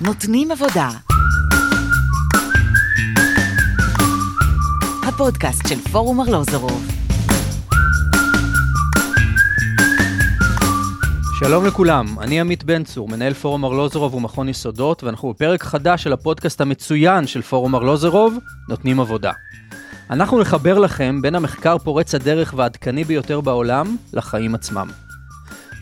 נותנים עבודה. הפודקאסט של פורום ארלוזורוב. שלום לכולם, אני עמית בן צור, מנהל פורום ארלוזורוב ומכון יסודות, ואנחנו בפרק חדש של הפודקאסט המצוין של פורום ארלוזורוב, נותנים עבודה. אנחנו נחבר לכם בין המחקר פורץ הדרך והעדכני ביותר בעולם לחיים עצמם.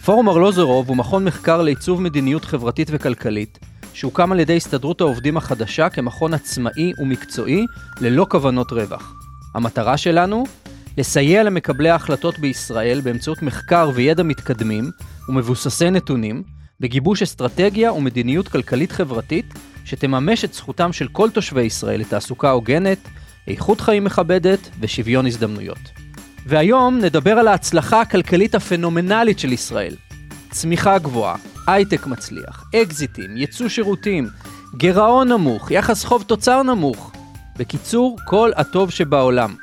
פורום ארלוזורוב הוא מכון מחקר לעיצוב מדיניות חברתית וכלכלית, שהוקם על ידי הסתדרות העובדים החדשה כמכון עצמאי ומקצועי ללא כוונות רווח. המטרה שלנו? לסייע למקבלי ההחלטות בישראל באמצעות מחקר וידע מתקדמים ומבוססי נתונים, בגיבוש אסטרטגיה ומדיניות כלכלית חברתית שתממש את זכותם של כל תושבי ישראל לתעסוקה הוגנת, איכות חיים מכבדת ושוויון הזדמנויות. והיום נדבר על ההצלחה הכלכלית הפנומנלית של ישראל. צמיחה גבוהה, הייטק מצליח, אקזיטים, ייצוא שירותים, גירעון נמוך, יחס חוב תוצר נמוך. בקיצור, כל הטוב שבעולם.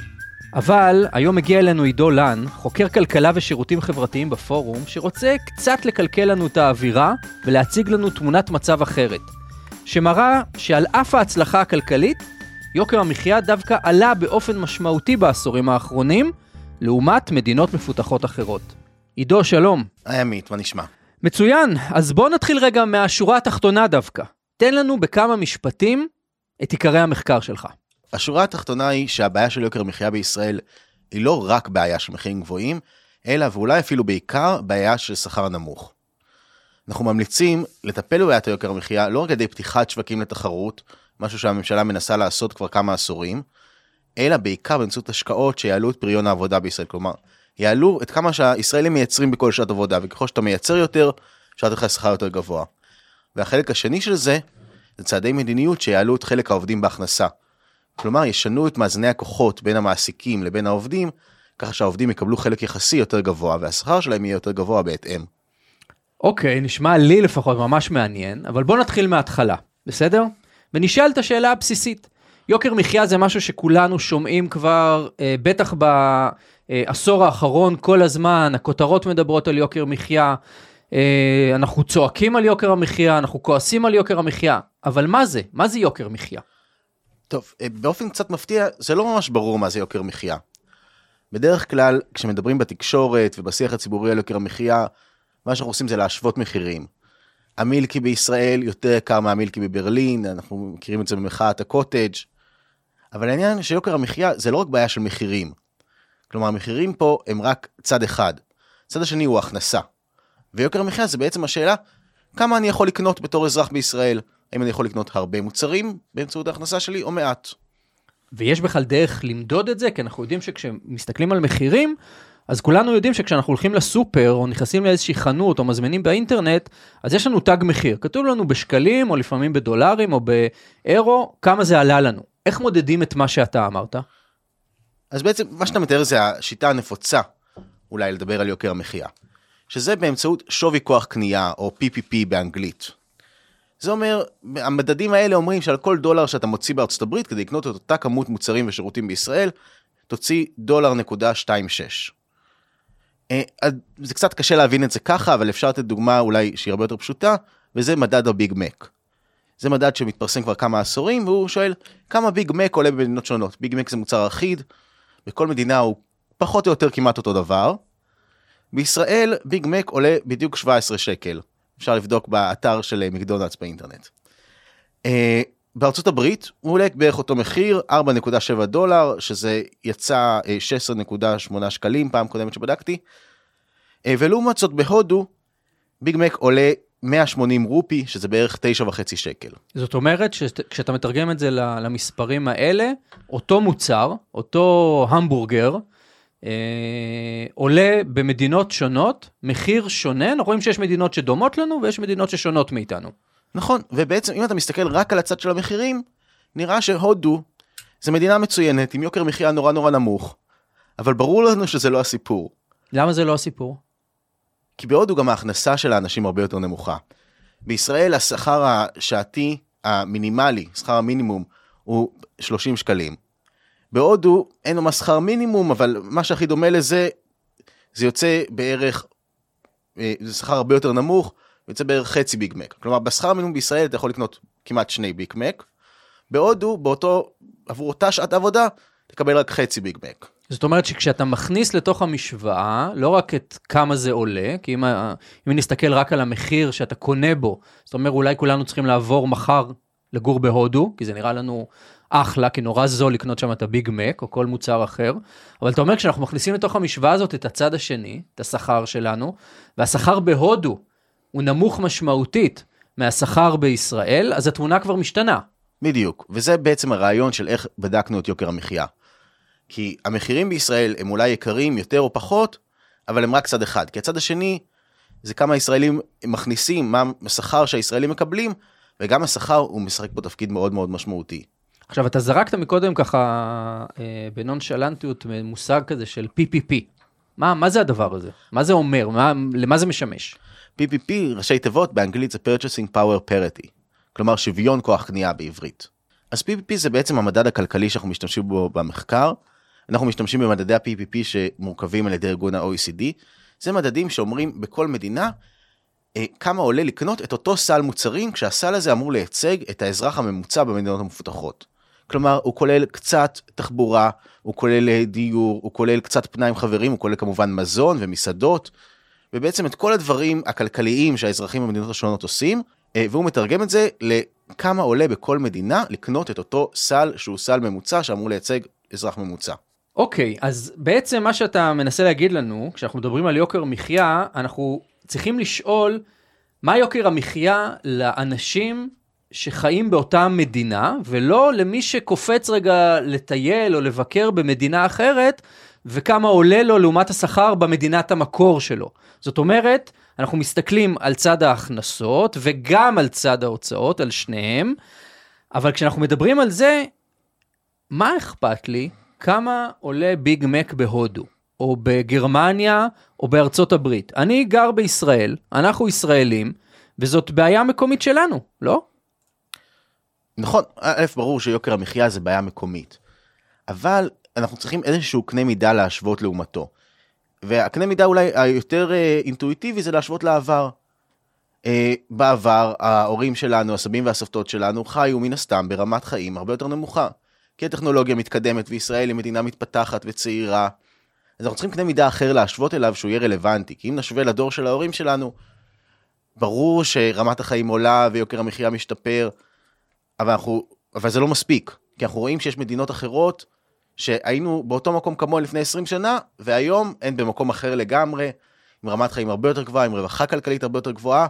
אבל היום מגיע אלינו עידו לן, חוקר כלכלה ושירותים חברתיים בפורום, שרוצה קצת לקלקל לנו את האווירה ולהציג לנו תמונת מצב אחרת, שמראה שעל אף ההצלחה הכלכלית, יוקר המחיה דווקא עלה באופן משמעותי בעשורים האחרונים, לעומת מדינות מפותחות אחרות. עידו, שלום. היי עמית, מה נשמע? מצוין, אז בואו נתחיל רגע מהשורה התחתונה דווקא. תן לנו בכמה משפטים את עיקרי המחקר שלך. השורה התחתונה היא שהבעיה של יוקר המחיה בישראל היא לא רק בעיה של מחירים גבוהים, אלא ואולי אפילו בעיקר בעיה של שכר נמוך. אנחנו ממליצים לטפל בבעיית היוקר המחיה לא רק על ידי פתיחת שווקים לתחרות, משהו שהממשלה מנסה לעשות כבר כמה עשורים, אלא בעיקר באמצעות השקעות שיעלו את פריון העבודה בישראל. כלומר, יעלו את כמה שהישראלים מייצרים בכל שעת עבודה, וככל שאתה מייצר יותר, לתת לך שכר יותר גבוה. והחלק השני של זה, זה צעדי מדיניות שיעלו את חלק העובדים בהכנסה. כלומר, ישנו את מאזני הכוחות בין המעסיקים לבין העובדים, ככה שהעובדים יקבלו חלק יחסי יותר גבוה, והשכר שלהם יהיה יותר גבוה בהתאם. אוקיי, נשמע לי לפחות ממש מעניין, אבל בוא נתחיל מההתחלה, בסדר? ונשאל את השאלה הבסיסית. יוקר מחיה זה משהו שכולנו שומעים כבר, אה, בטח בעשור האחרון כל הזמן, הכותרות מדברות על יוקר מחיה, אה, אנחנו צועקים על יוקר המחיה, אנחנו כועסים על יוקר המחיה, אבל מה זה? מה זה יוקר מחיה? טוב, אה, באופן קצת מפתיע, זה לא ממש ברור מה זה יוקר מחיה. בדרך כלל, כשמדברים בתקשורת ובשיח הציבורי על יוקר המחיה, מה שאנחנו עושים זה להשוות מחירים. המילקי בישראל יותר יקר מהמילקי בברלין, אנחנו מכירים את זה במחאת הקוטג', אבל העניין שיוקר המחיה זה לא רק בעיה של מחירים. כלומר, המחירים פה הם רק צד אחד. הצד השני הוא הכנסה. ויוקר המחיה זה בעצם השאלה, כמה אני יכול לקנות בתור אזרח בישראל? האם אני יכול לקנות הרבה מוצרים באמצעות ההכנסה שלי או מעט? ויש בכלל דרך למדוד את זה, כי אנחנו יודעים שכשמסתכלים על מחירים, אז כולנו יודעים שכשאנחנו הולכים לסופר, או נכנסים לאיזושהי חנות, או מזמינים באינטרנט, אז יש לנו תג מחיר. כתוב לנו בשקלים, או לפעמים בדולרים, או באירו, כמה זה עלה לנו. איך מודדים את מה שאתה אמרת? אז בעצם מה שאתה מתאר זה השיטה הנפוצה, אולי לדבר על יוקר המחיה. שזה באמצעות שווי כוח קנייה, או PPP באנגלית. זה אומר, המדדים האלה אומרים שעל כל דולר שאתה מוציא בארצות הברית כדי לקנות את אותה כמות מוצרים ושירותים בישראל, תוציא דולר נקודה 26. אה, זה קצת קשה להבין את זה ככה, אבל אפשר לתת דוגמה אולי שהיא הרבה יותר פשוטה, וזה מדד הביג מק. זה מדד שמתפרסם כבר כמה עשורים, והוא שואל כמה ביג מק עולה במדינות שונות. ביג מק זה מוצר אחיד, בכל מדינה הוא פחות או יותר כמעט אותו דבר. בישראל ביג מק עולה בדיוק 17 שקל. אפשר לבדוק באתר של מקדונלדס באינטרנט. Uh, בארצות הברית הוא עולה בערך אותו מחיר 4.7 דולר שזה יצא uh, 16.8 שקלים פעם קודמת שבדקתי. Uh, ולעומת זאת בהודו ביג מק עולה 180 רופי שזה בערך 9.5 שקל. זאת אומרת שכשאתה מתרגם את זה למספרים האלה אותו מוצר אותו המבורגר אה, עולה במדינות שונות מחיר שונה, אנחנו רואים שיש מדינות שדומות לנו ויש מדינות ששונות מאיתנו. נכון, ובעצם אם אתה מסתכל רק על הצד של המחירים, נראה שהודו זה מדינה מצוינת עם יוקר מחיה נורא נורא נמוך, אבל ברור לנו שזה לא הסיפור. למה זה לא הסיפור? כי בהודו גם ההכנסה של האנשים הרבה יותר נמוכה. בישראל השכר השעתי המינימלי, שכר המינימום, הוא 30 שקלים. בהודו אין לו שכר מינימום, אבל מה שהכי דומה לזה, זה יוצא בערך, אה, זה שכר הרבה יותר נמוך, יוצא בערך חצי ביג מק. כלומר, בשכר המינימום בישראל אתה יכול לקנות כמעט שני ביג מק, בהודו, באותו, עבור אותה שעת עבודה, תקבל רק חצי ביג מק. זאת אומרת שכשאתה מכניס לתוך המשוואה, לא רק את כמה זה עולה, כי אם, אם נסתכל רק על המחיר שאתה קונה בו, זאת אומרת אולי כולנו צריכים לעבור מחר לגור בהודו, כי זה נראה לנו אחלה, כי נורא זול לקנות שם את הביג מק או כל מוצר אחר, אבל אתה אומר כשאנחנו מכניסים לתוך המשוואה הזאת את הצד השני, את השכר שלנו, והשכר בהודו הוא נמוך משמעותית מהשכר בישראל, אז התמונה כבר משתנה. בדיוק, וזה בעצם הרעיון של איך בדקנו את יוקר המחיה. כי המחירים בישראל הם אולי יקרים יותר או פחות, אבל הם רק צד אחד. כי הצד השני זה כמה ישראלים מכניסים, מה השכר שהישראלים מקבלים, וגם השכר הוא משחק פה תפקיד מאוד מאוד משמעותי. עכשיו, אתה זרקת מקודם ככה אה, בנונשלנטיות מושג כזה של PPP. מה, מה זה הדבר הזה? מה זה אומר? מה, למה זה משמש? PPP, ראשי תיבות, באנגלית זה Purchasing Power Parity, כלומר שוויון כוח קנייה בעברית. אז PPP זה בעצם המדד הכלכלי שאנחנו משתמשים בו במחקר. אנחנו משתמשים במדדי ה-PPP שמורכבים על ידי ארגון ה-OECD. זה מדדים שאומרים בכל מדינה אה, כמה עולה לקנות את אותו סל מוצרים, כשהסל הזה אמור לייצג את האזרח הממוצע במדינות המפותחות. כלומר, הוא כולל קצת תחבורה, הוא כולל אה, דיור, הוא כולל קצת פנאי עם חברים, הוא כולל כמובן מזון ומסעדות, ובעצם את כל הדברים הכלכליים שהאזרחים במדינות השונות עושים, אה, והוא מתרגם את זה לכמה עולה בכל מדינה לקנות את אותו סל שהוא סל ממוצע שאמור לייצג אזרח ממוצע. אוקיי, אז בעצם מה שאתה מנסה להגיד לנו, כשאנחנו מדברים על יוקר מחיה, אנחנו צריכים לשאול מה יוקר המחיה לאנשים שחיים באותה מדינה, ולא למי שקופץ רגע לטייל או לבקר במדינה אחרת, וכמה עולה לו לעומת השכר במדינת המקור שלו. זאת אומרת, אנחנו מסתכלים על צד ההכנסות וגם על צד ההוצאות, על שניהם, אבל כשאנחנו מדברים על זה, מה אכפת לי כמה עולה ביג מק בהודו, או בגרמניה, או בארצות הברית? אני גר בישראל, אנחנו ישראלים, וזאת בעיה מקומית שלנו, לא? נכון, א', ברור שיוקר המחיה זה בעיה מקומית, אבל אנחנו צריכים איזשהו קנה מידה להשוות לעומתו. והקנה מידה אולי היותר אה, אינטואיטיבי זה להשוות לעבר. אה, בעבר ההורים שלנו, הסבים והסבתות שלנו, חיו מן הסתם ברמת חיים הרבה יותר נמוכה. כי הטכנולוגיה מתקדמת וישראל היא מדינה מתפתחת וצעירה. אז אנחנו צריכים קנה מידה אחר להשוות אליו שהוא יהיה רלוונטי. כי אם נשווה לדור של ההורים שלנו, ברור שרמת החיים עולה ויוקר המחיה משתפר, אבל, אנחנו, אבל זה לא מספיק. כי אנחנו רואים שיש מדינות אחרות שהיינו באותו מקום כמוהן לפני 20 שנה, והיום הן במקום אחר לגמרי, עם רמת חיים הרבה יותר גבוהה, עם רווחה כלכלית הרבה יותר גבוהה,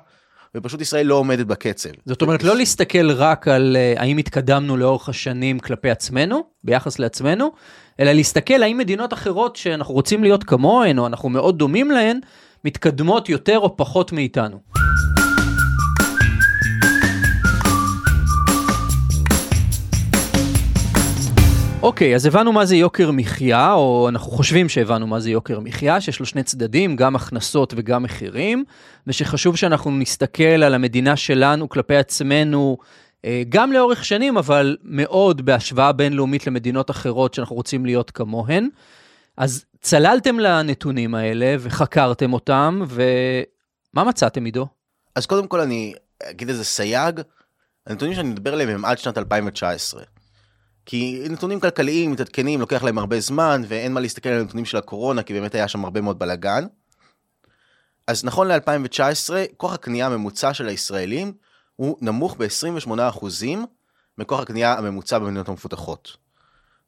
ופשוט ישראל לא עומדת בקצב. זאת אומרת, לא להסתכל רק על uh, האם התקדמנו לאורך השנים כלפי עצמנו, ביחס לעצמנו, אלא להסתכל האם מדינות אחרות שאנחנו רוצים להיות כמוהן, או אנחנו מאוד דומים להן, מתקדמות יותר או פחות מאיתנו. אוקיי, אז הבנו מה זה יוקר מחיה, או אנחנו חושבים שהבנו מה זה יוקר מחיה, שיש לו שני צדדים, גם הכנסות וגם מחירים, ושחשוב שאנחנו נסתכל על המדינה שלנו כלפי עצמנו, אה, גם לאורך שנים, אבל מאוד בהשוואה בינלאומית למדינות אחרות שאנחנו רוצים להיות כמוהן. אז צללתם לנתונים האלה וחקרתם אותם, ומה מצאתם עידו? אז קודם כל אני אגיד איזה סייג, הנתונים שאני מדבר עליהם הם עד שנת 2019. כי נתונים כלכליים מתעדכנים, לוקח להם הרבה זמן, ואין מה להסתכל על הנתונים של הקורונה, כי באמת היה שם הרבה מאוד בלאגן. אז נכון ל-2019, כוח הקנייה הממוצע של הישראלים הוא נמוך ב-28% מכוח הקנייה הממוצע במדינות המפותחות.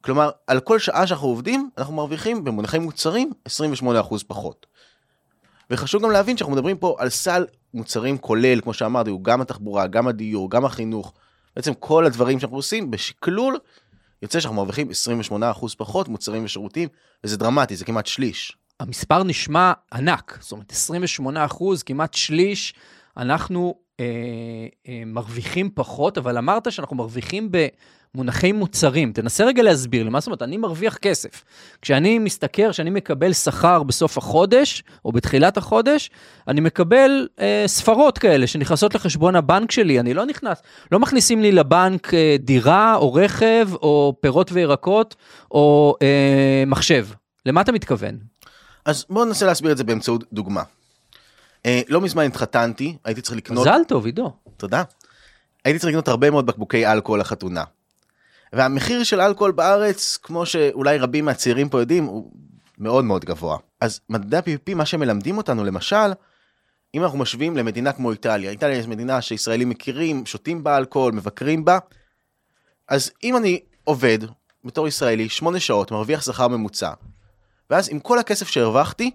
כלומר, על כל שעה שאנחנו עובדים, אנחנו מרוויחים במונחי מוצרים 28% פחות. וחשוב גם להבין שאנחנו מדברים פה על סל מוצרים כולל, כמו שאמרתי, הוא גם התחבורה, גם הדיור, גם החינוך, בעצם כל הדברים שאנחנו עושים בשקלול, יוצא שאנחנו מרוויחים 28% פחות מוצרים ושירותים, וזה דרמטי, זה כמעט שליש. המספר נשמע ענק, זאת אומרת 28 אחוז, כמעט שליש, אנחנו אה, אה, מרוויחים פחות, אבל אמרת שאנחנו מרוויחים במונחי מוצרים. תנסה רגע להסביר לי, מה זאת אומרת? אני מרוויח כסף. כשאני משתכר, כשאני מקבל שכר בסוף החודש, או בתחילת החודש, אני מקבל אה, ספרות כאלה שנכנסות לחשבון הבנק שלי, אני לא נכנס, לא מכניסים לי לבנק אה, דירה, או רכב, או פירות וירקות, או אה, מחשב. למה אתה מתכוון? אז בואו ננסה להסביר את זה באמצעות דוגמה. אה, לא מזמן התחתנתי, הייתי צריך לקנות... מזל טוב, עידו. תודה. הייתי צריך לקנות הרבה מאוד בקבוקי אלכוהול לחתונה. והמחיר של אלכוהול בארץ, כמו שאולי רבים מהצעירים פה יודעים, הוא מאוד מאוד גבוה. אז מדדי ה-PPP, מה שמלמדים אותנו, למשל, אם אנחנו משווים למדינה כמו איטליה, איטליה זו מדינה שישראלים מכירים, שותים בה אלכוהול, מבקרים בה, אז אם אני עובד בתור ישראלי שמונה שעות, מרוויח שכר ממוצע, ואז עם כל הכסף שהרווחתי,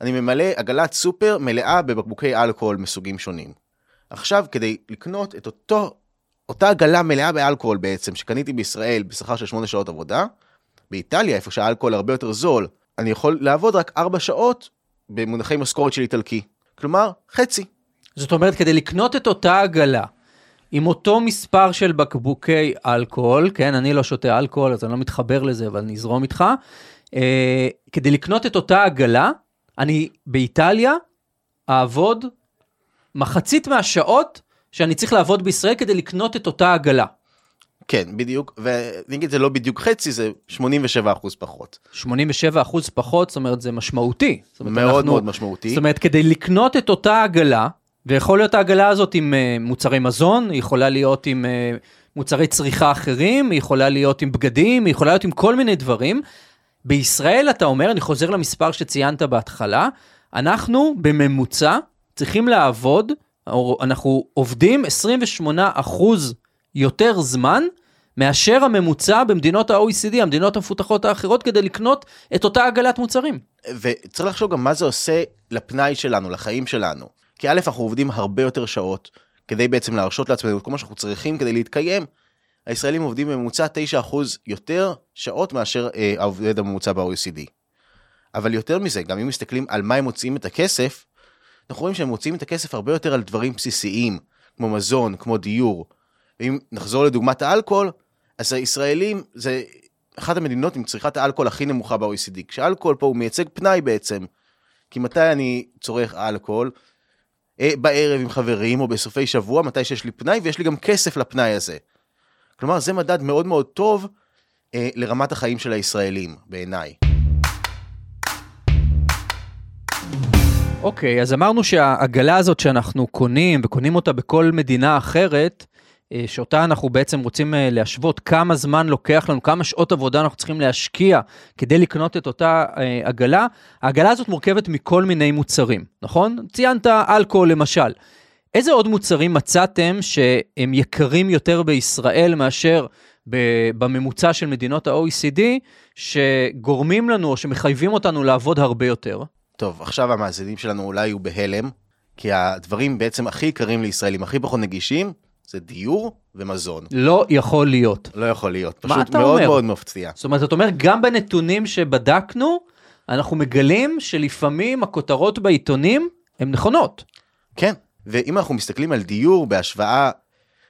אני ממלא עגלת סופר מלאה בבקבוקי אלכוהול מסוגים שונים. עכשיו, כדי לקנות את אותו, אותה עגלה מלאה באלכוהול בעצם, שקניתי בישראל בשכר של 8 שעות עבודה, באיטליה, איפה שהאלכוהול הרבה יותר זול, אני יכול לעבוד רק 4 שעות במונחי משכורת של איטלקי. כלומר, חצי. זאת אומרת, כדי לקנות את אותה עגלה, עם אותו מספר של בקבוקי אלכוהול, כן, אני לא שותה אלכוהול, אז אני לא מתחבר לזה, אבל אני אזרום איתך, אה, כדי לקנות את אותה עגלה, אני באיטליה אעבוד מחצית מהשעות שאני צריך לעבוד בישראל כדי לקנות את אותה עגלה. כן, בדיוק, ואני אגיד, זה לא בדיוק חצי, זה 87 אחוז פחות. 87 אחוז פחות, זאת אומרת, זה משמעותי. אומרת, מאוד אנחנו- מאוד משמעותי. זאת אומרת, כדי לקנות את אותה עגלה, ויכול להיות העגלה הזאת עם uh, מוצרי מזון, היא יכולה להיות עם uh, מוצרי צריכה אחרים, היא יכולה להיות עם בגדים, היא יכולה להיות עם כל מיני דברים. בישראל, אתה אומר, אני חוזר למספר שציינת בהתחלה, אנחנו בממוצע צריכים לעבוד, אנחנו עובדים 28 אחוז יותר זמן מאשר הממוצע במדינות ה-OECD, המדינות המפותחות האחרות, כדי לקנות את אותה עגלת מוצרים. וצריך לחשוב גם מה זה עושה לפנאי שלנו, לחיים שלנו. כי א', אנחנו עובדים הרבה יותר שעות, כדי בעצם להרשות לעצמנו את כל מה שאנחנו צריכים כדי להתקיים. הישראלים עובדים בממוצע 9% יותר שעות מאשר אה, העובד הממוצע ב-OECD. אבל יותר מזה, גם אם מסתכלים על מה הם מוציאים את הכסף, אנחנו רואים שהם מוציאים את הכסף הרבה יותר על דברים בסיסיים, כמו מזון, כמו דיור. ואם נחזור לדוגמת האלכוהול, אז הישראלים זה אחת המדינות עם צריכת האלכוהול הכי נמוכה ב-OECD. כשאלכוהול פה הוא מייצג פנאי בעצם. כי מתי אני צורך אלכוהול? אה, בערב עם חברים או בסופי שבוע, מתי שיש לי פנאי ויש לי גם כסף לפנאי הזה. כלומר, זה מדד מאוד מאוד טוב אה, לרמת החיים של הישראלים, בעיניי. אוקיי, אז אמרנו שהעגלה הזאת שאנחנו קונים, וקונים אותה בכל מדינה אחרת, אה, שאותה אנחנו בעצם רוצים אה, להשוות, כמה זמן לוקח לנו, כמה שעות עבודה אנחנו צריכים להשקיע כדי לקנות את אותה אה, עגלה, העגלה הזאת מורכבת מכל מיני מוצרים, נכון? ציינת אלכוהול למשל. איזה עוד מוצרים מצאתם שהם יקרים יותר בישראל מאשר בממוצע של מדינות ה-OECD, שגורמים לנו או שמחייבים אותנו לעבוד הרבה יותר? טוב, עכשיו המאזינים שלנו אולי יהיו בהלם, כי הדברים בעצם הכי יקרים לישראלים, הכי פחות נגישים, זה דיור ומזון. לא יכול להיות. לא יכול להיות, מה פשוט אתה מאוד אומר? מאוד מפתיע. זאת אומרת, אתה אומר, גם בנתונים שבדקנו, אנחנו מגלים שלפעמים הכותרות בעיתונים הן נכונות. כן, ואם אנחנו מסתכלים על דיור בהשוואה,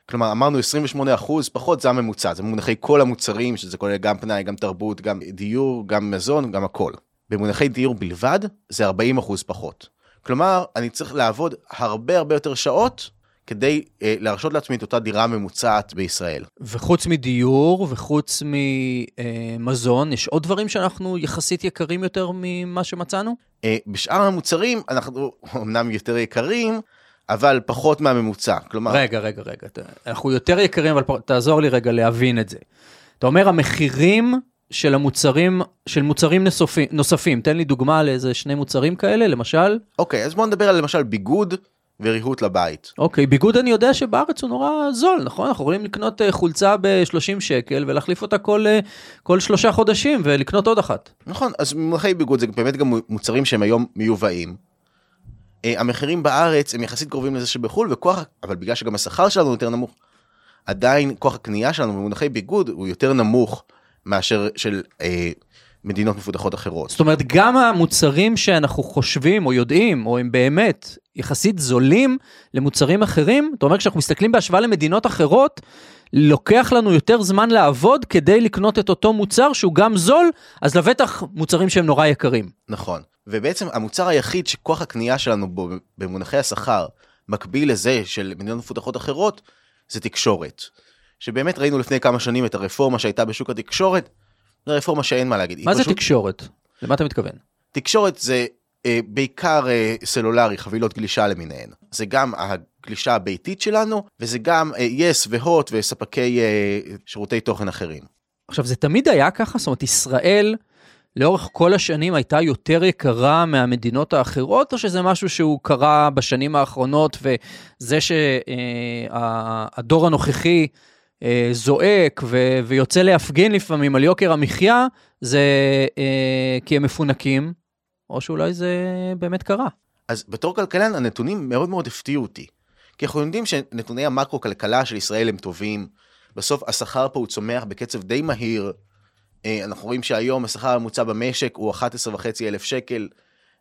כלומר אמרנו 28 אחוז פחות זה הממוצע, זה במונחי כל המוצרים, שזה כולל גם פנאי, גם תרבות, גם דיור, גם מזון, גם הכל. במונחי דיור בלבד זה 40 אחוז פחות. כלומר, אני צריך לעבוד הרבה הרבה יותר שעות כדי אה, להרשות לעצמי את אותה דירה ממוצעת בישראל. וחוץ מדיור וחוץ ממזון, יש עוד דברים שאנחנו יחסית יקרים יותר ממה שמצאנו? אה, בשאר המוצרים אנחנו אמנם יותר יקרים, אבל פחות מהממוצע. כלומר, רגע, רגע, רגע, אנחנו יותר יקרים, אבל תעזור לי רגע להבין את זה. אתה אומר, המחירים של המוצרים, של מוצרים נוספים, נוספים, תן לי דוגמה לאיזה שני מוצרים כאלה, למשל. אוקיי, אז בואו נדבר על למשל ביגוד וריהוט לבית. אוקיי, ביגוד אני יודע שבארץ הוא נורא זול, נכון? אנחנו יכולים לקנות אה, חולצה ב-30 שקל ולהחליף אותה כל, אה, כל שלושה חודשים ולקנות עוד אחת. נכון, אז במונחי ביגוד זה באמת גם מוצרים שהם היום מיובאים. אה, המחירים בארץ הם יחסית קרובים לזה שבחו"ל, וכוח, אבל בגלל שגם השכר שלנו יותר נמוך, עדיין כוח הקנייה שלנו במונחי ביגוד הוא יותר נמוך מאשר של אה, מדינות מפותחות אחרות. זאת אומרת, גם המוצרים שאנחנו חושבים או יודעים, או הם באמת יחסית זולים למוצרים אחרים, אתה אומר, כשאנחנו מסתכלים בהשוואה למדינות אחרות, לוקח לנו יותר זמן לעבוד כדי לקנות את אותו מוצר שהוא גם זול, אז לבטח מוצרים שהם נורא יקרים. נכון. ובעצם המוצר היחיד שכוח הקנייה שלנו בו במונחי השכר מקביל לזה של מדינות מפותחות אחרות, זה תקשורת. שבאמת ראינו לפני כמה שנים את הרפורמה שהייתה בשוק התקשורת, זו רפורמה שאין מה להגיד. מה זה פשוט- תקשורת? למה אתה מתכוון? תקשורת זה אה, בעיקר אה, סלולרי, חבילות גלישה למיניהן. זה גם הגלישה הביתית שלנו, וזה גם אה, יס והוט וספקי אה, שירותי תוכן אחרים. עכשיו, זה תמיד היה ככה? זאת אומרת, ישראל לאורך כל השנים הייתה יותר יקרה מהמדינות האחרות, או שזה משהו שהוא קרה בשנים האחרונות, וזה שהדור הנוכחי אה, זועק ו- ויוצא להפגין לפעמים על יוקר המחיה, זה אה, כי הם מפונקים, או שאולי זה באמת קרה. אז בתור כלכלן הנתונים מאוד מאוד הפתיעו אותי. כי אנחנו יודעים שנתוני המקרו-כלכלה של ישראל הם טובים, בסוף השכר פה הוא צומח בקצב די מהיר, אה, אנחנו רואים שהיום השכר הממוצע במשק הוא 11.5 אלף שקל,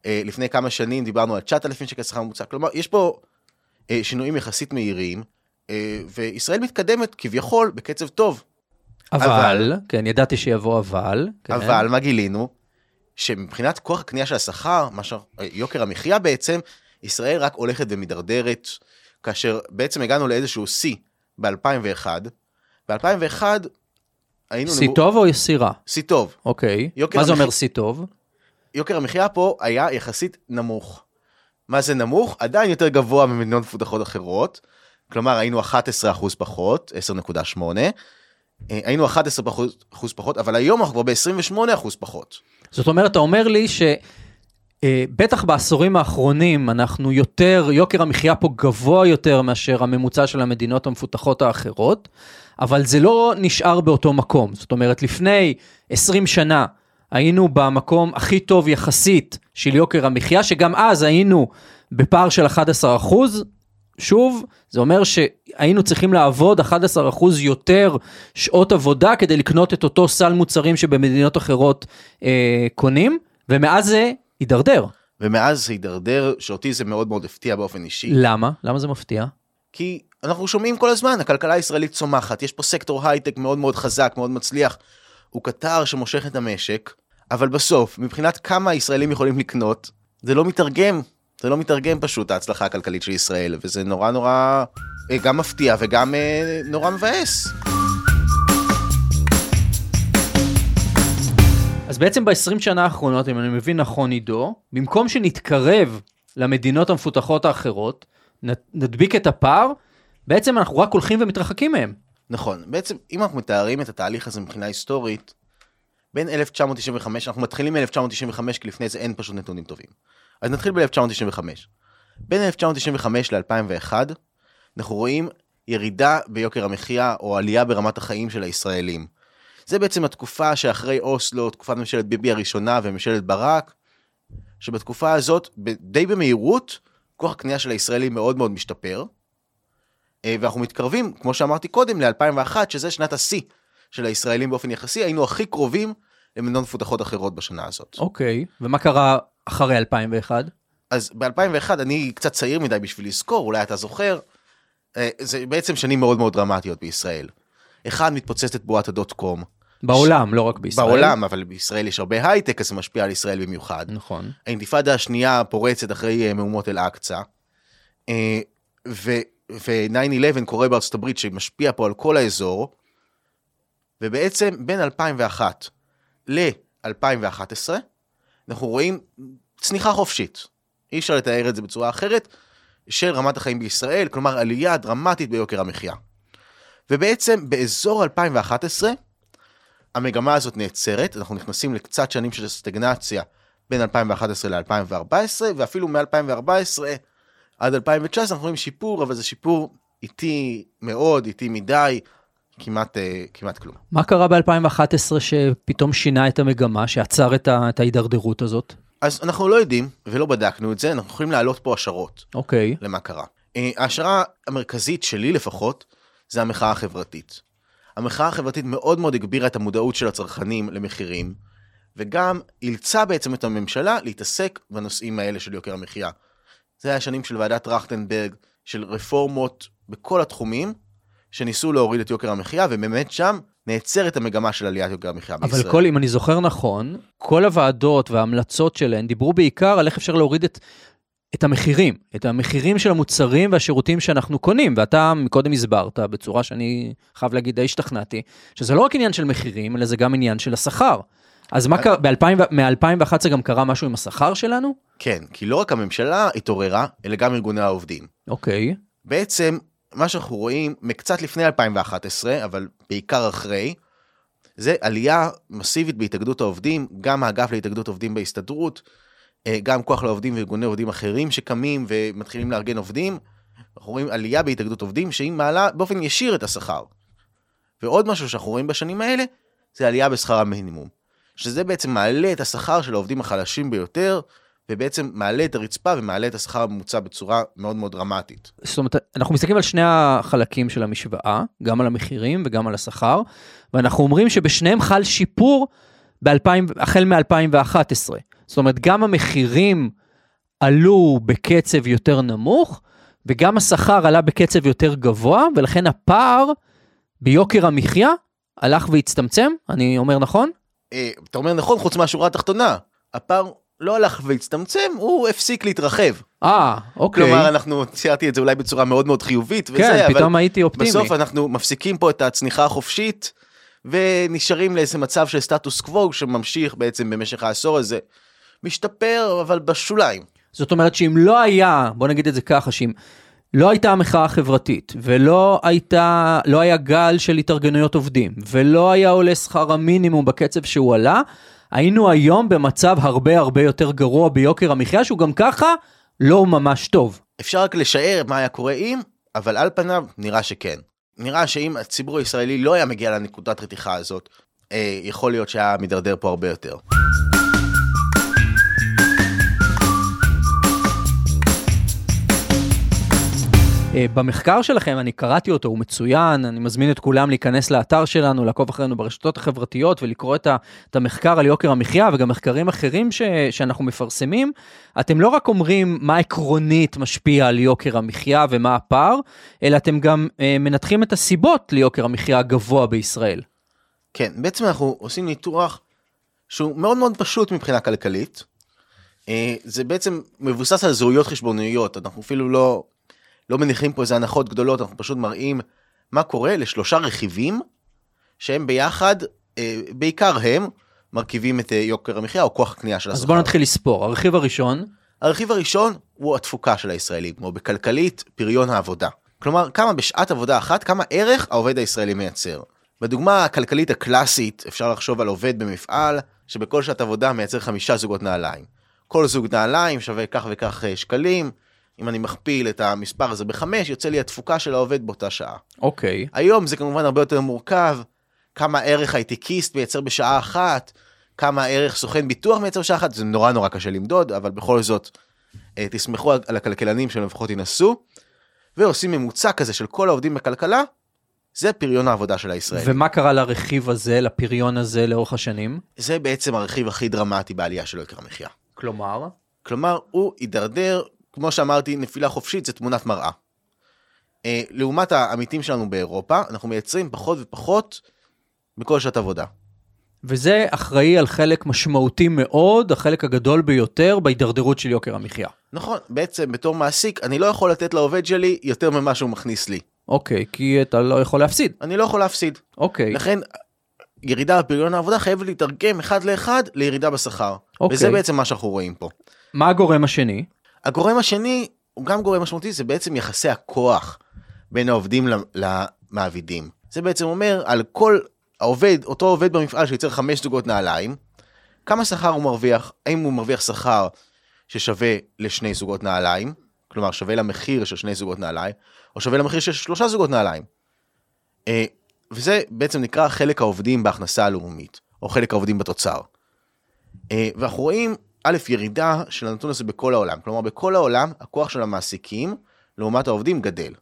אה, לפני כמה שנים דיברנו על 9,000 שקל שכר ממוצע, כלומר יש פה אה, שינויים יחסית מהירים, וישראל מתקדמת כביכול בקצב טוב. אבל, אבל כן, ידעתי שיבוא אבל. כן. אבל מה גילינו? שמבחינת כוח הקנייה של השכר, יוקר המחיה בעצם, ישראל רק הולכת ומידרדרת, כאשר בעצם הגענו לאיזשהו שיא ב-2001. ב-2001 היינו... שיא נמור... טוב או שיא רע? שיא טוב. אוקיי. מה זה אומר שיא טוב? יוקר המחיה פה היה יחסית נמוך. מה זה נמוך? עדיין יותר גבוה ממדינות מפותחות אחרות. כלומר, היינו 11% פחות, 10.8. אה, היינו 11% פחות, אבל היום אנחנו כבר ב-28% פחות. זאת אומרת, אתה אומר לי ש... אה, בטח בעשורים האחרונים אנחנו יותר, יוקר המחיה פה גבוה יותר מאשר הממוצע של המדינות המפותחות האחרות, אבל זה לא נשאר באותו מקום. זאת אומרת, לפני 20 שנה היינו במקום הכי טוב יחסית של יוקר המחיה, שגם אז היינו בפער של 11 אחוז. שוב, זה אומר שהיינו צריכים לעבוד 11% יותר שעות עבודה כדי לקנות את אותו סל מוצרים שבמדינות אחרות אה, קונים, ומאז זה הידרדר. ומאז זה הידרדר, שאותי זה מאוד מאוד הפתיע באופן אישי. למה? למה זה מפתיע? כי אנחנו שומעים כל הזמן, הכלכלה הישראלית צומחת, יש פה סקטור הייטק מאוד מאוד חזק, מאוד מצליח, הוא קטר שמושך את המשק, אבל בסוף, מבחינת כמה הישראלים יכולים לקנות, זה לא מתרגם, זה לא מתרגם פשוט ההצלחה הכלכלית של ישראל, וזה נורא נורא אה, גם מפתיע וגם אה, נורא מבאס. אז בעצם ב-20 שנה האחרונות, אם אני מבין נכון עידו, במקום שנתקרב למדינות המפותחות האחרות, נדביק את הפער, בעצם אנחנו רק הולכים ומתרחקים מהם. נכון, בעצם אם אנחנו מתארים את התהליך הזה מבחינה היסטורית, בין 1995, אנחנו מתחילים מ-1995 כי לפני זה אין פשוט נתונים טובים. אז נתחיל ב-1995. בין 1995 ל-2001, אנחנו רואים ירידה ביוקר המחיה או עלייה ברמת החיים של הישראלים. זה בעצם התקופה שאחרי אוסלו, תקופת ממשלת ביבי הראשונה וממשלת ברק, שבתקופה הזאת, די במהירות, כוח הקנייה של הישראלים מאוד מאוד משתפר, אה, ואנחנו מתקרבים, כמו שאמרתי קודם, ל-2001, שזה שנת השיא של הישראלים באופן יחסי, היינו הכי קרובים למדינות מפותחות אחרות בשנה הזאת. אוקיי, okay. ומה קרה אחרי 2001? אז ב-2001, אני קצת צעיר מדי בשביל לזכור, אולי אתה זוכר, אה, זה בעצם שנים מאוד מאוד דרמטיות בישראל. אחד, מתפוצצת בועת הדוט קום. בעולם, ש... לא רק בישראל. בעולם, אבל בישראל יש הרבה הייטק, אז זה משפיע על ישראל במיוחד. נכון. האינתיפאדה השנייה פורצת אחרי אה, מהומות אל-אקצא. ו-9-11 קורה בארצות הברית שמשפיע פה על כל האזור, ובעצם בין 2001 ל-2011 אנחנו רואים צניחה חופשית, אי אפשר לתאר את זה בצורה אחרת, של רמת החיים בישראל, כלומר עלייה דרמטית ביוקר המחיה. ובעצם באזור 2011 המגמה הזאת נעצרת, אנחנו נכנסים לקצת שנים של סטגנציה בין 2011 ל-2014, ואפילו מ-2014 עד 2019 אנחנו רואים שיפור, אבל זה שיפור איטי מאוד, איטי מדי, כמעט, אה, כמעט כלום. מה קרה ב-2011 שפתאום שינה את המגמה, שעצר את, ה, את ההידרדרות הזאת? אז אנחנו לא יודעים, ולא בדקנו את זה, אנחנו יכולים להעלות פה השערות. אוקיי. למה קרה. אה, ההשערה המרכזית שלי לפחות, זה המחאה החברתית. המחאה החברתית מאוד מאוד הגבירה את המודעות של הצרכנים למחירים, וגם אילצה בעצם את הממשלה להתעסק בנושאים האלה של יוקר המחיה. זה היה שנים של ועדת טרכטנברג, של רפורמות בכל התחומים, שניסו להוריד את יוקר המחיה, ובאמת שם נעצר את המגמה של עליית יוקר המחיה בישראל. אבל כל, אם אני זוכר נכון, כל הוועדות וההמלצות שלהן דיברו בעיקר על איך אפשר להוריד את, את המחירים, את המחירים של המוצרים והשירותים שאנחנו קונים, ואתה מקודם הסברת בצורה שאני חייב להגיד די השתכנעתי, שזה לא רק עניין של מחירים, אלא זה גם עניין של השכר. אז מה קרה, מ-2011 גם קרה משהו עם השכר שלנו? כן, כי לא רק הממשלה התעוררה, אלא גם ארגוני העובדים. אוקיי. בעצם, מה שאנחנו רואים, קצת לפני 2011, אבל בעיקר אחרי, זה עלייה מסיבית בהתאגדות העובדים, גם האגף להתאגדות עובדים בהסתדרות, אה, גם כוח לעובדים וארגוני עובדים אחרים שקמים ומתחילים לארגן עובדים. אנחנו רואים עלייה בהתאגדות עובדים שהיא מעלה באופן ישיר את השכר. ועוד משהו שאנחנו רואים בשנים האלה, זה עלייה בשכר המינימום. שזה בעצם מעלה את השכר של העובדים החלשים ביותר, ובעצם מעלה את הרצפה ומעלה את השכר הממוצע בצורה מאוד מאוד דרמטית. זאת אומרת, אנחנו מסתכלים על שני החלקים של המשוואה, גם על המחירים וגם על השכר, ואנחנו אומרים שבשניהם חל שיפור ב- החל מ-2011. זאת אומרת, גם המחירים עלו בקצב יותר נמוך, וגם השכר עלה בקצב יותר גבוה, ולכן הפער ביוקר המחיה הלך והצטמצם, אני אומר נכון? אה, אתה אומר נכון, חוץ מהשורה התחתונה. הפער לא הלך והצטמצם, הוא הפסיק להתרחב. אה, אוקיי. כלומר, אנחנו ציירתי את זה אולי בצורה מאוד מאוד חיובית, וזה, כן, אבל פתאום הייתי אופטימי. בסוף אנחנו מפסיקים פה את הצניחה החופשית, ונשארים לאיזה מצב של סטטוס קוו שממשיך בעצם במשך העשור הזה. משתפר, אבל בשוליים. זאת אומרת שאם לא היה, בוא נגיד את זה ככה, שאם לא הייתה המחאה החברתית, ולא הייתה, לא היה גל של התארגנויות עובדים, ולא היה עולה שכר המינימום בקצב שהוא עלה, היינו היום במצב הרבה הרבה יותר גרוע ביוקר המחיה, שהוא גם ככה לא ממש טוב. אפשר רק לשער מה היה קורה אם, אבל על פניו נראה שכן. נראה שאם הציבור הישראלי לא היה מגיע לנקודת רתיחה הזאת, אה, יכול להיות שהיה מידרדר פה הרבה יותר. במחקר שלכם, אני קראתי אותו, הוא מצוין, אני מזמין את כולם להיכנס לאתר שלנו, לעקוב אחרינו ברשתות החברתיות ולקרוא את, ה, את המחקר על יוקר המחיה וגם מחקרים אחרים ש, שאנחנו מפרסמים. אתם לא רק אומרים מה עקרונית משפיע על יוקר המחיה ומה הפער, אלא אתם גם אה, מנתחים את הסיבות ליוקר המחיה הגבוה בישראל. כן, בעצם אנחנו עושים ניתוח שהוא מאוד מאוד פשוט מבחינה כלכלית. אה, זה בעצם מבוסס על זהויות חשבוניות, אנחנו אפילו לא לא מניחים פה איזה הנחות גדולות, אנחנו פשוט מראים מה קורה לשלושה רכיבים שהם ביחד, אה, בעיקר הם, מרכיבים את אה, יוקר המחיה או כוח הקנייה של השכר. אז בוא נתחיל לספור. הרכיב הראשון? הרכיב הראשון הוא התפוקה של הישראלים, כמו בכלכלית, פריון העבודה. כלומר, כמה בשעת עבודה אחת, כמה ערך העובד הישראלי מייצר. בדוגמה הכלכלית הקלאסית, אפשר לחשוב על עובד במפעל, שבכל שעת עבודה מייצר חמישה זוגות נעליים. כל זוג נעליים שווה כך וכך אה, שקלים, אם אני מכפיל את המספר הזה בחמש, יוצא לי התפוקה של העובד באותה שעה. אוקיי. Okay. היום זה כמובן הרבה יותר מורכב, כמה ערך הייטקיסט מייצר בשעה אחת, כמה ערך סוכן ביטוח מייצר בשעה אחת, זה נורא נורא קשה למדוד, אבל בכל זאת, אה, תסמכו על הכלכלנים שהם לפחות ינסו, ועושים ממוצע כזה של כל העובדים בכלכלה, זה פריון העבודה של הישראלים. ומה קרה לרכיב הזה, לפריון הזה לאורך השנים? זה בעצם הרכיב הכי דרמטי בעלייה של יוקר המחיה. כלומר? כלומר, הוא הידרדר כמו שאמרתי, נפילה חופשית זה תמונת מראה. אה, לעומת העמיתים שלנו באירופה, אנחנו מייצרים פחות ופחות בכל שעת עבודה. וזה אחראי על חלק משמעותי מאוד, החלק הגדול ביותר בהידרדרות של יוקר המחיה. נכון, בעצם בתור מעסיק, אני לא יכול לתת לעובד שלי יותר ממה שהוא מכניס לי. אוקיי, כי אתה לא יכול להפסיד. אני לא יכול להפסיד. אוקיי. לכן, ירידה בפריון העבודה חייבת להתרגם אחד לאחד לירידה בשכר. אוקיי. וזה בעצם מה שאנחנו רואים פה. מה הגורם השני? הגורם השני הוא גם גורם משמעותי, זה בעצם יחסי הכוח בין העובדים למעבידים. זה בעצם אומר על כל העובד, אותו עובד במפעל שייצר חמש זוגות נעליים, כמה שכר הוא מרוויח, האם הוא מרוויח שכר ששווה לשני זוגות נעליים, כלומר שווה למחיר של שני זוגות נעליים, או שווה למחיר של שלושה זוגות נעליים. אה, וזה בעצם נקרא חלק העובדים בהכנסה הלאומית, או חלק העובדים בתוצר. אה, ואנחנו רואים א', ירידה של הנתון הזה בכל העולם. כלומר, בכל העולם, הכוח של המעסיקים לעומת העובדים גדל.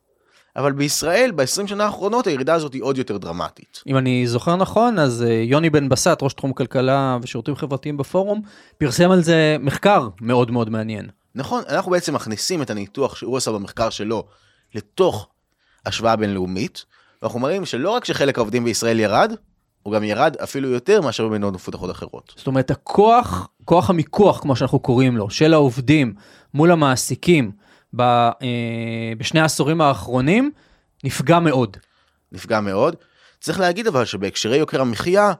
אבל בישראל, ב-20 שנה האחרונות, הירידה הזאת היא עוד יותר דרמטית. אם אני זוכר נכון, אז אה, יוני בן בסט, ראש תחום כלכלה ושירותים חברתיים בפורום, פרסם על זה מחקר מאוד מאוד מעניין. נכון, אנחנו בעצם מכניסים את הניתוח שהוא עשה במחקר שלו לתוך השוואה בינלאומית, ואנחנו מראים שלא רק שחלק העובדים בישראל ירד, הוא גם ירד אפילו יותר מאשר במדינות מפותחות אחרות. זאת אומרת, הכוח, כוח המיקוח, כמו שאנחנו קוראים לו, של העובדים מול המעסיקים ב, אה, בשני העשורים האחרונים, נפגע מאוד. נפגע מאוד. צריך להגיד אבל שבהקשרי יוקר המחיה,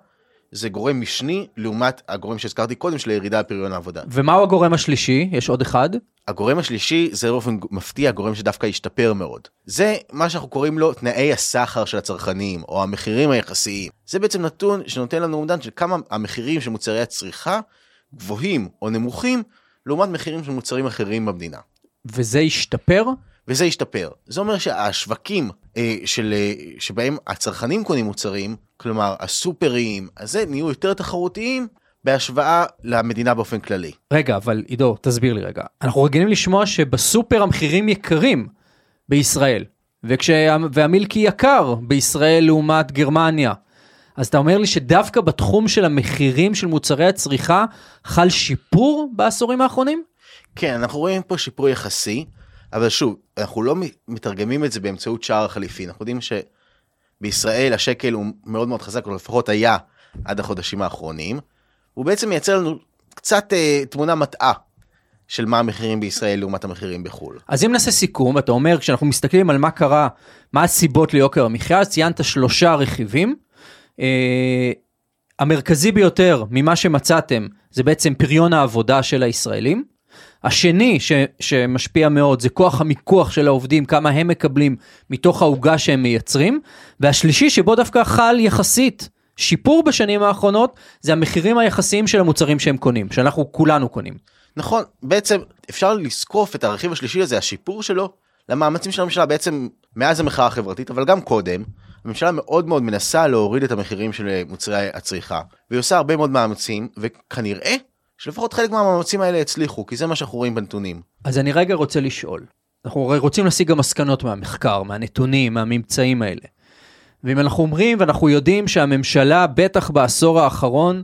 זה גורם משני לעומת הגורם שהזכרתי קודם של הירידה בפריון העבודה. ומהו הגורם השלישי? יש עוד אחד? הגורם השלישי זה באופן מפתיע גורם שדווקא השתפר מאוד. זה מה שאנחנו קוראים לו תנאי הסחר של הצרכנים או המחירים היחסיים. זה בעצם נתון שנותן לנו אומדן של כמה המחירים של מוצרי הצריכה גבוהים או נמוכים לעומת מחירים של מוצרים אחרים במדינה. וזה השתפר? וזה השתפר. זה אומר שהשווקים אה, של, אה, שבהם הצרכנים קונים מוצרים, כלומר הסופרים, אז זה נהיו יותר תחרותיים בהשוואה למדינה באופן כללי. רגע, אבל עידו, תסביר לי רגע. אנחנו רגילים לשמוע שבסופר המחירים יקרים בישראל, וכשה... והמילקי יקר בישראל לעומת גרמניה. אז אתה אומר לי שדווקא בתחום של המחירים של מוצרי הצריכה חל שיפור בעשורים האחרונים? כן, אנחנו רואים פה שיפור יחסי, אבל שוב, אנחנו לא מתרגמים את זה באמצעות שער החליפין. אנחנו יודעים שבישראל השקל הוא מאוד מאוד חזק, או לפחות היה עד החודשים האחרונים. הוא בעצם מייצר לנו קצת אה, תמונה מטעה של מה המחירים בישראל לעומת המחירים בחו"ל. אז אם נעשה סיכום, אתה אומר, כשאנחנו מסתכלים על מה קרה, מה הסיבות ליוקר המחיה, אז ציינת שלושה רכיבים. אה, המרכזי ביותר ממה שמצאתם זה בעצם פריון העבודה של הישראלים. השני ש, שמשפיע מאוד זה כוח המיקוח של העובדים, כמה הם מקבלים מתוך העוגה שהם מייצרים. והשלישי שבו דווקא חל יחסית שיפור בשנים האחרונות, זה המחירים היחסיים של המוצרים שהם קונים, שאנחנו כולנו קונים. נכון, בעצם אפשר לזקוף את הרכיב השלישי הזה, השיפור שלו, למאמצים של הממשלה בעצם מאז המחאה החברתית, אבל גם קודם, הממשלה מאוד מאוד מנסה להוריד את המחירים של מוצרי הצריכה, והיא עושה הרבה מאוד מאמצים, וכנראה שלפחות חלק מהמאמצים האלה הצליחו, כי זה מה שאנחנו רואים בנתונים. אז אני רגע רוצה לשאול, אנחנו הרי רוצים להשיג גם מסקנות מהמחקר, מהנתונים, מהממצאים האלה. ואם אנחנו אומרים ואנחנו יודעים שהממשלה, בטח בעשור האחרון,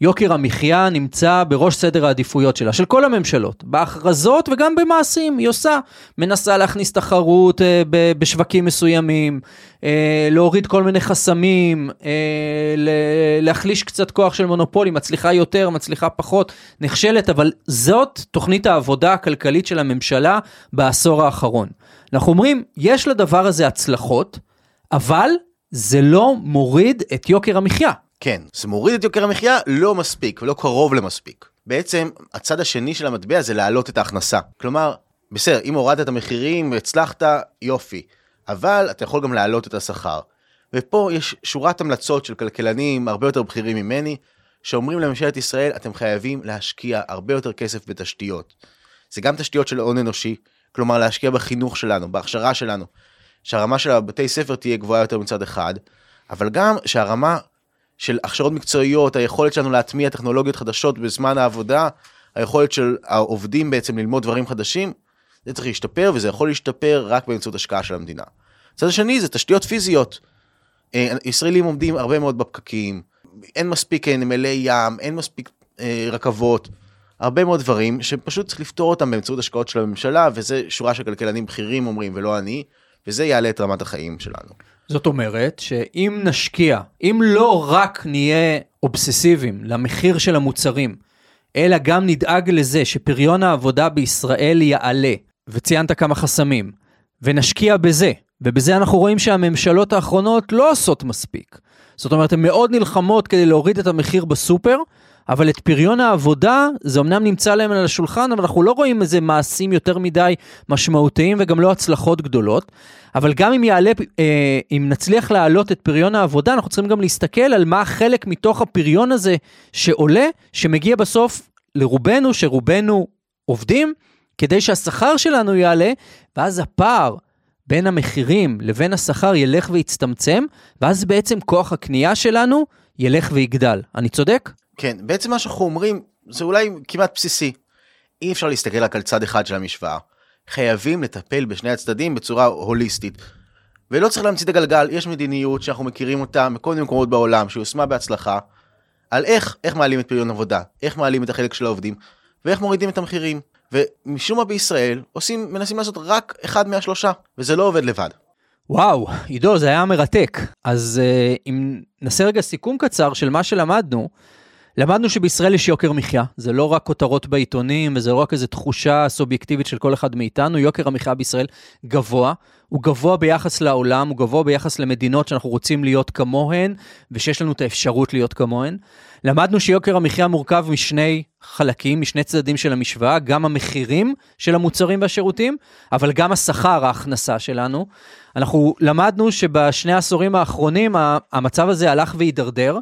יוקר המחיה נמצא בראש סדר העדיפויות שלה, של כל הממשלות, בהכרזות וגם במעשים, היא עושה, מנסה להכניס תחרות אה, בשווקים מסוימים, אה, להוריד כל מיני חסמים, אה, להחליש קצת כוח של מונופולים, מצליחה יותר, מצליחה פחות, נכשלת, אבל זאת תוכנית העבודה הכלכלית של הממשלה בעשור האחרון. אנחנו אומרים, יש לדבר הזה הצלחות, אבל זה לא מוריד את יוקר המחיה. כן, זה מוריד את יוקר המחיה לא מספיק ולא קרוב למספיק. בעצם הצד השני של המטבע זה להעלות את ההכנסה. כלומר, בסדר, אם הורדת את המחירים והצלחת, יופי. אבל אתה יכול גם להעלות את השכר. ופה יש שורת המלצות של כלכלנים הרבה יותר בכירים ממני, שאומרים לממשלת ישראל, אתם חייבים להשקיע הרבה יותר כסף בתשתיות. זה גם תשתיות של הון אנושי, כלומר להשקיע בחינוך שלנו, בהכשרה שלנו, שהרמה של הבתי ספר תהיה גבוהה יותר מצד אחד, אבל גם שהרמה של הכשרות מקצועיות, היכולת שלנו להטמיע טכנולוגיות חדשות בזמן העבודה, היכולת של העובדים בעצם ללמוד דברים חדשים, זה צריך להשתפר וזה יכול להשתפר רק באמצעות השקעה של המדינה. הצד השני זה תשתיות פיזיות. אה, ישראלים עומדים הרבה מאוד בפקקים, אין מספיק אה, נמלי ים, אין מספיק אה, רכבות, הרבה מאוד דברים שפשוט צריך לפתור אותם באמצעות השקעות של הממשלה, וזה שורה של כלכלנים בכירים אומרים ולא אני, וזה יעלה את רמת החיים שלנו. זאת אומרת שאם נשקיע, אם לא רק נהיה אובססיביים למחיר של המוצרים, אלא גם נדאג לזה שפריון העבודה בישראל יעלה, וציינת כמה חסמים, ונשקיע בזה, ובזה אנחנו רואים שהממשלות האחרונות לא עושות מספיק. זאת אומרת, הן מאוד נלחמות כדי להוריד את המחיר בסופר, אבל את פריון העבודה, זה אמנם נמצא להם על השולחן, אבל אנחנו לא רואים איזה מעשים יותר מדי משמעותיים וגם לא הצלחות גדולות. אבל גם אם יעלה, אה, אם נצליח להעלות את פריון העבודה, אנחנו צריכים גם להסתכל על מה חלק מתוך הפריון הזה שעולה, שמגיע בסוף לרובנו, שרובנו עובדים, כדי שהשכר שלנו יעלה, ואז הפער בין המחירים לבין השכר ילך ויצטמצם, ואז בעצם כוח הקנייה שלנו ילך ויגדל. אני צודק? כן, בעצם מה שאנחנו אומרים זה אולי כמעט בסיסי. אי אפשר להסתכל רק על צד אחד של המשוואה. חייבים לטפל בשני הצדדים בצורה הוליסטית. ולא צריך להמציא את הגלגל, יש מדיניות שאנחנו מכירים אותה מכל מיני מקומות בעולם, שיושמה בהצלחה, על איך, איך מעלים את פריון עבודה, איך מעלים את החלק של העובדים, ואיך מורידים את המחירים. ומשום מה בישראל עושים, מנסים לעשות רק אחד מהשלושה, וזה לא עובד לבד. וואו, עידו, זה היה מרתק. אז uh, אם נעשה רגע סיכום קצר של מה שלמדנו, למדנו שבישראל יש יוקר מחיה, זה לא רק כותרות בעיתונים וזה לא רק איזו תחושה סובייקטיבית של כל אחד מאיתנו, יוקר המחיה בישראל גבוה, הוא גבוה ביחס לעולם, הוא גבוה ביחס למדינות שאנחנו רוצים להיות כמוהן, ושיש לנו את האפשרות להיות כמוהן. למדנו שיוקר המחיה מורכב משני חלקים, משני צדדים של המשוואה, גם המחירים של המוצרים והשירותים, אבל גם השכר, ההכנסה שלנו. אנחנו למדנו שבשני העשורים האחרונים המצב הזה הלך והידרדר.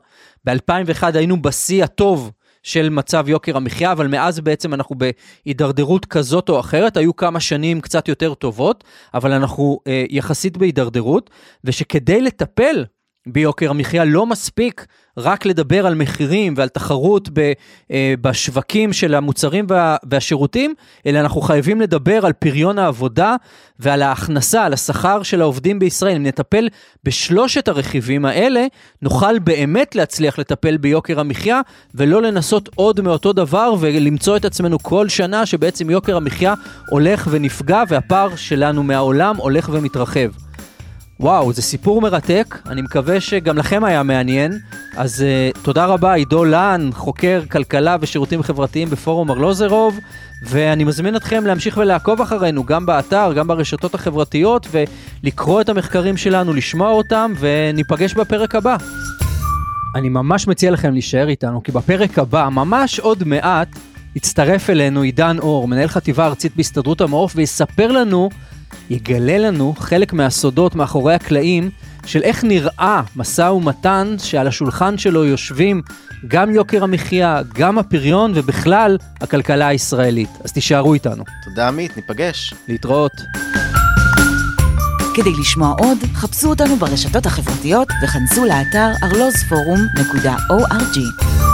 ב-2001 היינו בשיא הטוב של מצב יוקר המחיה, אבל מאז בעצם אנחנו בהידרדרות כזאת או אחרת, היו כמה שנים קצת יותר טובות, אבל אנחנו אה, יחסית בהידרדרות, ושכדי לטפל ביוקר המחיה לא מספיק רק לדבר על מחירים ועל תחרות ב, אה, בשווקים של המוצרים וה, והשירותים, אלא אנחנו חייבים לדבר על פריון העבודה ועל ההכנסה, על השכר של העובדים בישראל. אם נטפל בשלושת הרכיבים האלה, נוכל באמת להצליח לטפל ביוקר המחיה, ולא לנסות עוד מאותו דבר ולמצוא את עצמנו כל שנה שבעצם יוקר המחיה הולך ונפגע והפער שלנו מהעולם הולך ומתרחב. וואו, זה סיפור מרתק, אני מקווה שגם לכם היה מעניין. אז uh, תודה רבה, עידו לן, חוקר כלכלה ושירותים חברתיים בפורום ארלוזרוב, ואני מזמין אתכם להמשיך ולעקוב אחרינו, גם באתר, גם ברשתות החברתיות, ולקרוא את המחקרים שלנו, לשמוע אותם, וניפגש בפרק הבא. אני ממש מציע לכם להישאר איתנו, כי בפרק הבא, ממש עוד מעט, יצטרף אלינו עידן אור, מנהל חטיבה ארצית בהסתדרות המעוף, ויספר לנו יגלה לנו חלק מהסודות מאחורי הקלעים של איך נראה משא ומתן שעל השולחן שלו יושבים גם יוקר המחיה, גם הפריון ובכלל הכלכלה הישראלית. אז תישארו איתנו. תודה עמית, ניפגש. להתראות. כדי לשמוע עוד, חפשו אותנו ברשתות החברתיות וכנסו לאתר ארלוזפורום.org.